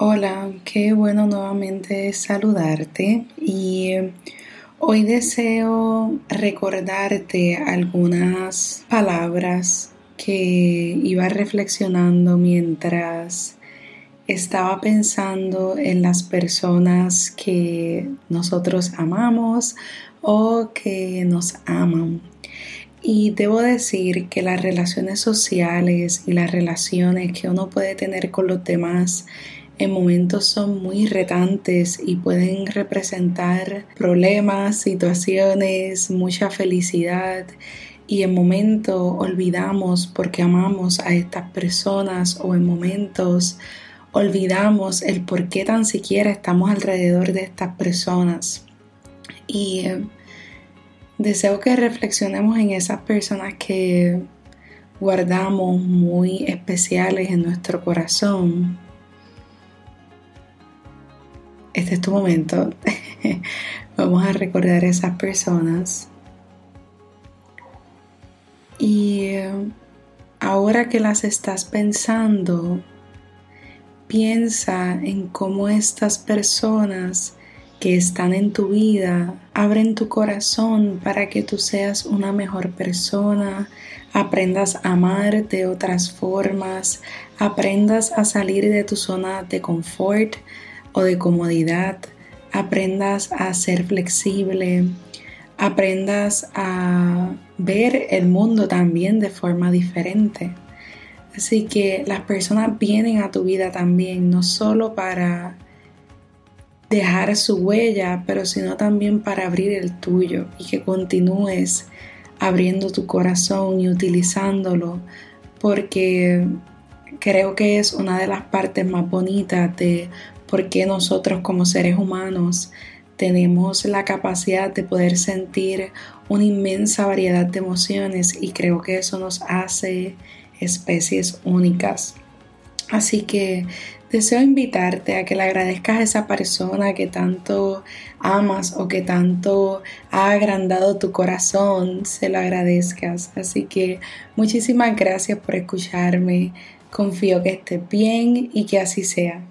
Hola, qué bueno nuevamente saludarte y hoy deseo recordarte algunas palabras que iba reflexionando mientras estaba pensando en las personas que nosotros amamos o que nos aman. Y debo decir que las relaciones sociales y las relaciones que uno puede tener con los demás en momentos son muy retantes y pueden representar problemas, situaciones, mucha felicidad y en momentos olvidamos porque amamos a estas personas o en momentos olvidamos el por qué tan siquiera estamos alrededor de estas personas. Y eh, deseo que reflexionemos en esas personas que guardamos muy especiales en nuestro corazón este es tu momento. Vamos a recordar a esas personas. Y eh, ahora que las estás pensando, piensa en cómo estas personas que están en tu vida abren tu corazón para que tú seas una mejor persona, aprendas a amar de otras formas, aprendas a salir de tu zona de confort, o de comodidad, aprendas a ser flexible, aprendas a ver el mundo también de forma diferente. Así que las personas vienen a tu vida también, no solo para dejar su huella, pero sino también para abrir el tuyo y que continúes abriendo tu corazón y utilizándolo, porque creo que es una de las partes más bonitas de porque nosotros como seres humanos tenemos la capacidad de poder sentir una inmensa variedad de emociones y creo que eso nos hace especies únicas. Así que deseo invitarte a que le agradezcas a esa persona que tanto amas o que tanto ha agrandado tu corazón, se lo agradezcas. Así que muchísimas gracias por escucharme. Confío que estés bien y que así sea.